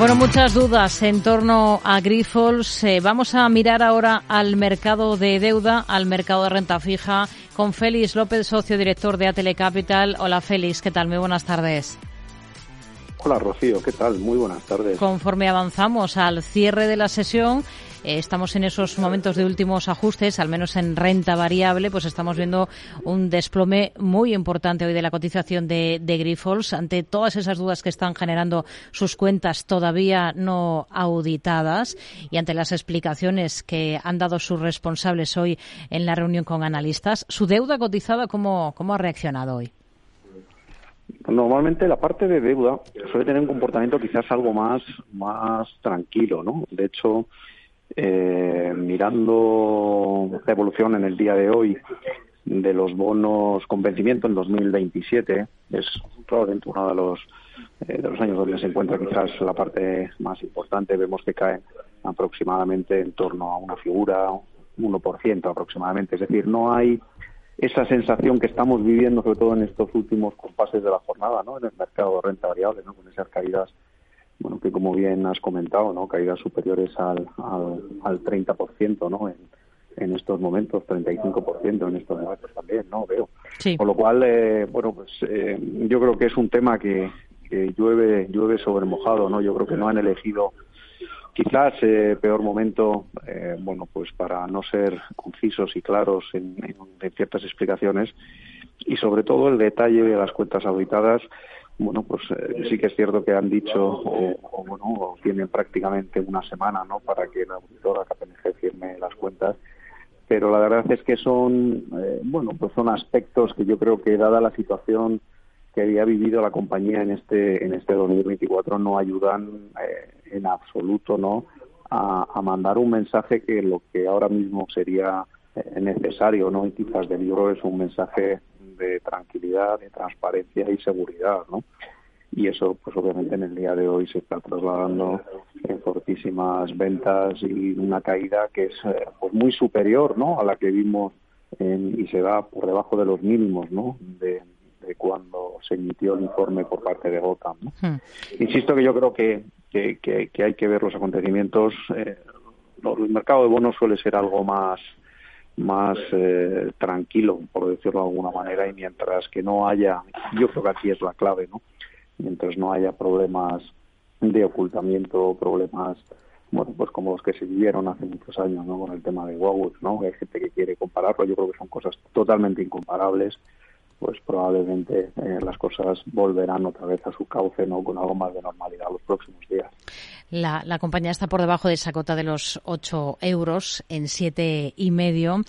Bueno, muchas dudas en torno a Grifols. Eh, vamos a mirar ahora al mercado de deuda, al mercado de renta fija, con Félix López, socio director de Atele Capital. Hola Félix, ¿qué tal? Muy buenas tardes. Hola Rocío, ¿qué tal? Muy buenas tardes. Conforme avanzamos al cierre de la sesión, eh, estamos en esos momentos de últimos ajustes, al menos en renta variable, pues estamos viendo un desplome muy importante hoy de la cotización de, de ante todas esas dudas que están generando sus cuentas todavía no auditadas y ante las explicaciones que han dado sus responsables hoy en la reunión con analistas. ¿Su deuda cotizada cómo, cómo ha reaccionado hoy? Normalmente la parte de deuda suele tener un comportamiento quizás algo más, más tranquilo, ¿no? De hecho, eh, mirando la evolución en el día de hoy de los bonos con vencimiento en 2027, es probablemente uno de los, eh, de los años donde se encuentra quizás la parte más importante. Vemos que caen aproximadamente en torno a una figura, 1% aproximadamente. Es decir, no hay esa sensación que estamos viviendo, sobre todo en estos últimos compases de la jornada, ¿no? En el mercado de renta variable, ¿no? Con esas caídas bueno, que como bien has comentado, ¿no? Caídas superiores al, al, al 30%, ¿no? En, en estos momentos, 35% en estos momentos también, ¿no? Veo. Sí. Con lo cual, eh, bueno, pues eh, yo creo que es un tema que, que llueve, llueve sobre mojado, ¿no? Yo creo que no han elegido quizás eh, peor momento, eh, bueno, pues para no ser concisos y claros en, ciertas explicaciones y sobre todo el detalle de las cuentas auditadas bueno, pues eh, sí que es cierto que han dicho, o, o, bueno, o tienen prácticamente una semana, ¿no? Para que la auditora KPMG firme las cuentas, pero la verdad es que son, eh, bueno, pues son aspectos que yo creo que dada la situación que había vivido la compañía en este en este 2024 no ayudan eh, en absoluto, ¿no? A, mandar un mensaje que lo que ahora mismo sería eh, necesario, ¿no? Y quizás del libro es un mensaje de tranquilidad, de transparencia y seguridad, ¿no? Y eso, pues obviamente en el día de hoy se está trasladando en fortísimas ventas y una caída que es eh, pues muy superior, ¿no? A la que vimos en, y se da por debajo de los mínimos, ¿no? De, de cuando se emitió el informe por parte de Gotham. ¿no? Hmm. Insisto que yo creo que, que, que, que, hay que ver los acontecimientos. Eh, el mercado de bonos suele ser algo más más eh, tranquilo, por decirlo de alguna manera, y mientras que no haya, yo creo que aquí es la clave, ¿no? Mientras no haya problemas de ocultamiento, problemas, bueno, pues como los que se vivieron hace muchos años, ¿no? Con el tema de Huawei, ¿no? Hay gente que quiere compararlo, yo creo que son cosas totalmente incomparables, pues probablemente eh, las cosas volverán otra vez a su cauce, ¿no? Con algo más de normalidad los próximos días. La, la compañía está por debajo de esa cota de los 8 euros en siete y medio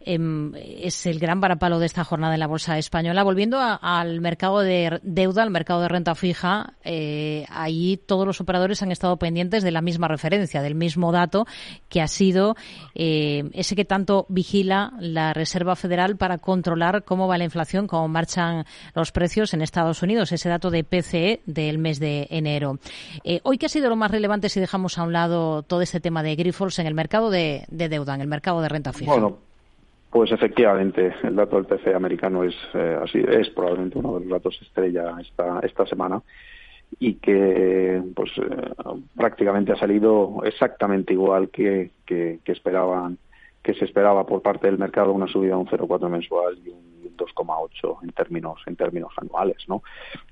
es el gran varapalo de esta jornada en la bolsa española. Volviendo a, al mercado de deuda, al mercado de renta fija, eh, ahí todos los operadores han estado pendientes de la misma referencia, del mismo dato que ha sido eh, ese que tanto vigila la Reserva Federal para controlar cómo va la inflación, cómo marchan los precios en Estados Unidos, ese dato de PCE del mes de enero. Eh, hoy, ¿qué ha sido lo más relevante si dejamos a un lado todo este tema de Grifols en el mercado de, de deuda, en el mercado de renta fija? Pues efectivamente, el dato del PCE americano es eh, así, es probablemente uno de los datos estrella esta esta semana y que pues eh, prácticamente ha salido exactamente igual que, que, que, esperaban que se esperaba por parte del mercado una subida de un 0,4 mensual y un 2,8 en términos en términos anuales, ¿no?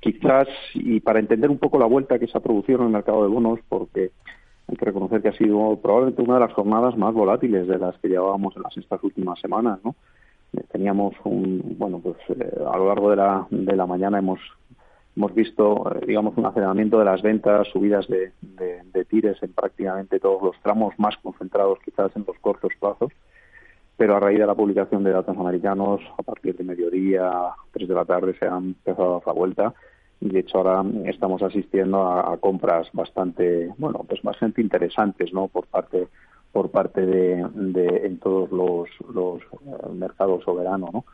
Quizás y para entender un poco la vuelta que se ha producido en el mercado de bonos, porque hay que reconocer que ha sido probablemente una de las jornadas más volátiles de las que llevábamos en las estas últimas semanas, ¿no? Eh, teníamos un, bueno, pues eh, a lo largo de la, de la mañana hemos hemos visto, eh, digamos, un aceleramiento de las ventas, subidas de, de, de, tires en prácticamente todos los tramos, más concentrados quizás en los cortos plazos, pero a raíz de la publicación de datos americanos, a partir de mediodía, tres de la tarde, se han empezado a dar la vuelta y de hecho ahora estamos asistiendo a, compras bastante bueno pues bastante interesantes no por parte por parte de, de en todos los, los uh, mercados soberanos no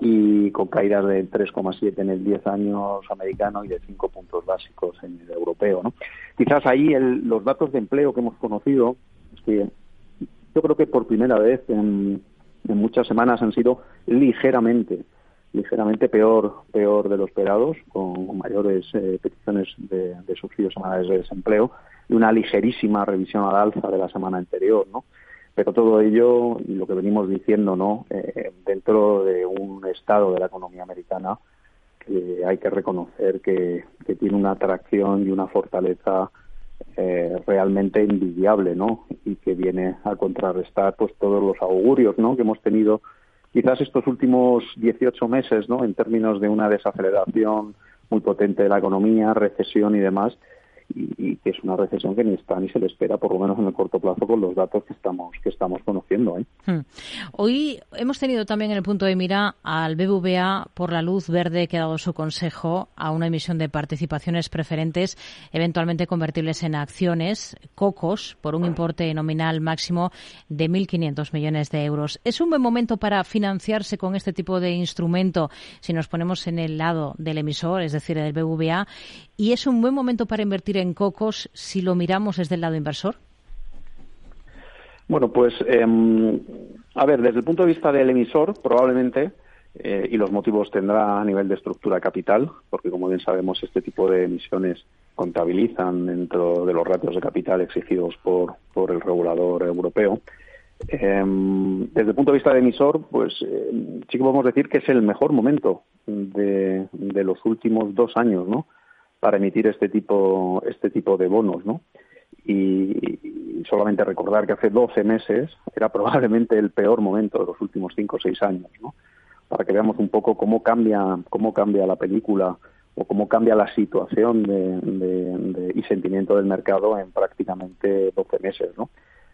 y con caídas de 3,7 en el 10 años americano y de 5 puntos básicos en el europeo no quizás ahí el, los datos de empleo que hemos conocido es que yo creo que por primera vez en, en muchas semanas han sido ligeramente ligeramente peor peor de lo esperado, con mayores eh, peticiones de, de subsidios semanales de desempleo y una ligerísima revisión al alza de la semana anterior, ¿no? Pero todo ello, y lo que venimos diciendo, ¿no? Eh, dentro de un estado de la economía americana que hay que reconocer que, que tiene una atracción y una fortaleza eh, realmente envidiable, ¿no? Y que viene a contrarrestar, pues, todos los augurios, ¿no? Que hemos tenido quizás estos últimos 18 meses, ¿no? En términos de una desaceleración muy potente de la economía, recesión y demás, y, que es una recesión que ni está ni se le espera, por lo menos en el corto plazo, con los datos que estamos que estamos conociendo. ¿eh? Hmm. Hoy hemos tenido también en el punto de mira al BBVA por la luz verde que ha dado su consejo a una emisión de participaciones preferentes, eventualmente convertibles en acciones, cocos, por un importe nominal máximo de 1.500 millones de euros. ¿Es un buen momento para financiarse con este tipo de instrumento si nos ponemos en el lado del emisor, es decir, del BBVA? ¿Y es un buen momento para invertir en cocos si lo miramos desde el lado inversor? Bueno, pues em, a ver, desde el punto de vista del emisor, probablemente, eh, y los motivos tendrá a nivel de estructura capital, porque como bien sabemos, este tipo de emisiones contabilizan dentro de los ratios de capital exigidos por, por el regulador europeo. Em, desde el punto de vista del emisor, pues em, sí que podemos decir que es el mejor momento de, de los últimos dos años, ¿no? Para emitir este tipo, este tipo de bonos, ¿no? Y, solamente recordar que hace 12 meses era probablemente el peor momento de los últimos 5 o 6 años, ¿no? Para que veamos un poco cómo cambia, cómo cambia la película o cómo cambia la situación de, y sentimiento del mercado en prácticamente 12 meses, ¿no?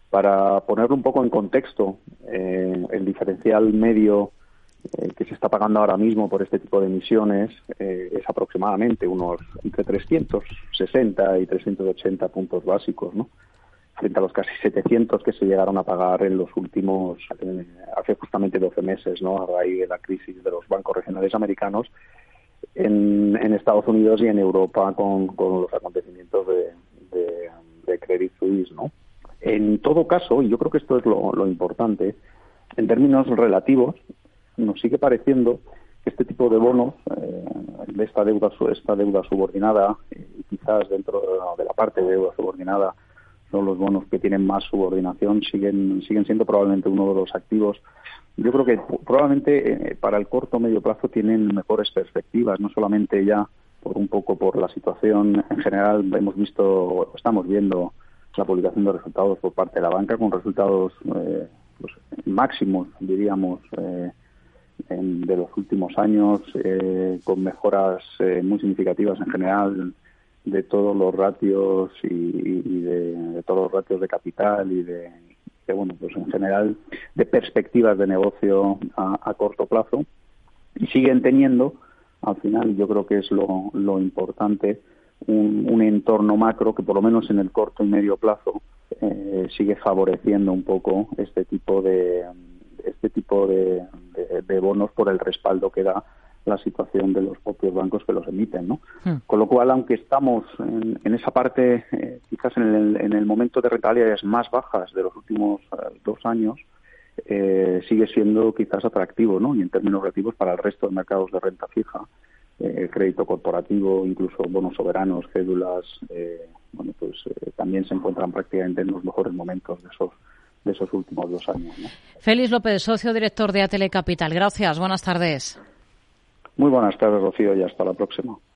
Para ponerlo un poco en contexto, eh, el diferencial medio eh, que se está pagando ahora mismo por este tipo de emisiones eh, es aproximadamente unos entre 360 y 380 puntos básicos, ¿no? frente a los casi 700 que se llegaron a pagar en los últimos, eh, hace justamente 12 meses, ¿no? a raíz de la crisis de los bancos regionales americanos en, en Estados Unidos y en Europa con, los acontecimientos de, de, Credit Suisse. ¿no? En todo caso, y yo creo que esto es lo importante, en términos relativos, nos sigue pareciendo que este tipo de bonos, eh, de esta deuda, esta deuda subordinada, y quizás dentro de la parte de deuda subordinada son los bonos que tienen más subordinación, siguen, siguen siendo probablemente uno de los activos. Yo creo que probablemente eh, para el corto o medio plazo tienen mejores perspectivas, no solamente ya por un poco por la situación en general, hemos visto, estamos viendo la publicación de resultados por parte de la banca con resultados eh, pues, máximos, diríamos, eh, de los últimos años, eh, con mejoras eh, muy significativas en general de todos los ratios y, de, todos los ratios de capital y de, bueno, pues en general de perspectivas de negocio a, corto plazo. Y siguen teniendo, al final yo creo que es lo, lo importante, un, un, entorno macro que por lo menos en el corto y medio plazo eh, sigue favoreciendo un poco este tipo de este tipo de, bonos por el respaldo que da la situación de los propios bancos que los emiten, ¿no? Hmm. Con lo cual, aunque estamos en, esa parte, eh, quizás en el, en el, momento de rentabilidades más bajas de los últimos eh, dos años, eh, sigue siendo quizás atractivo, ¿no? Y en términos relativos para el resto de mercados de renta fija, crédito corporativo, incluso bonos soberanos, cédulas, bueno, pues también se encuentran prácticamente en los mejores momentos de esos de esos últimos dos años. Félix López, socio director de Atele Capital. Gracias, buenas tardes. Muy buenas tardes, Rocío, y hasta la próxima.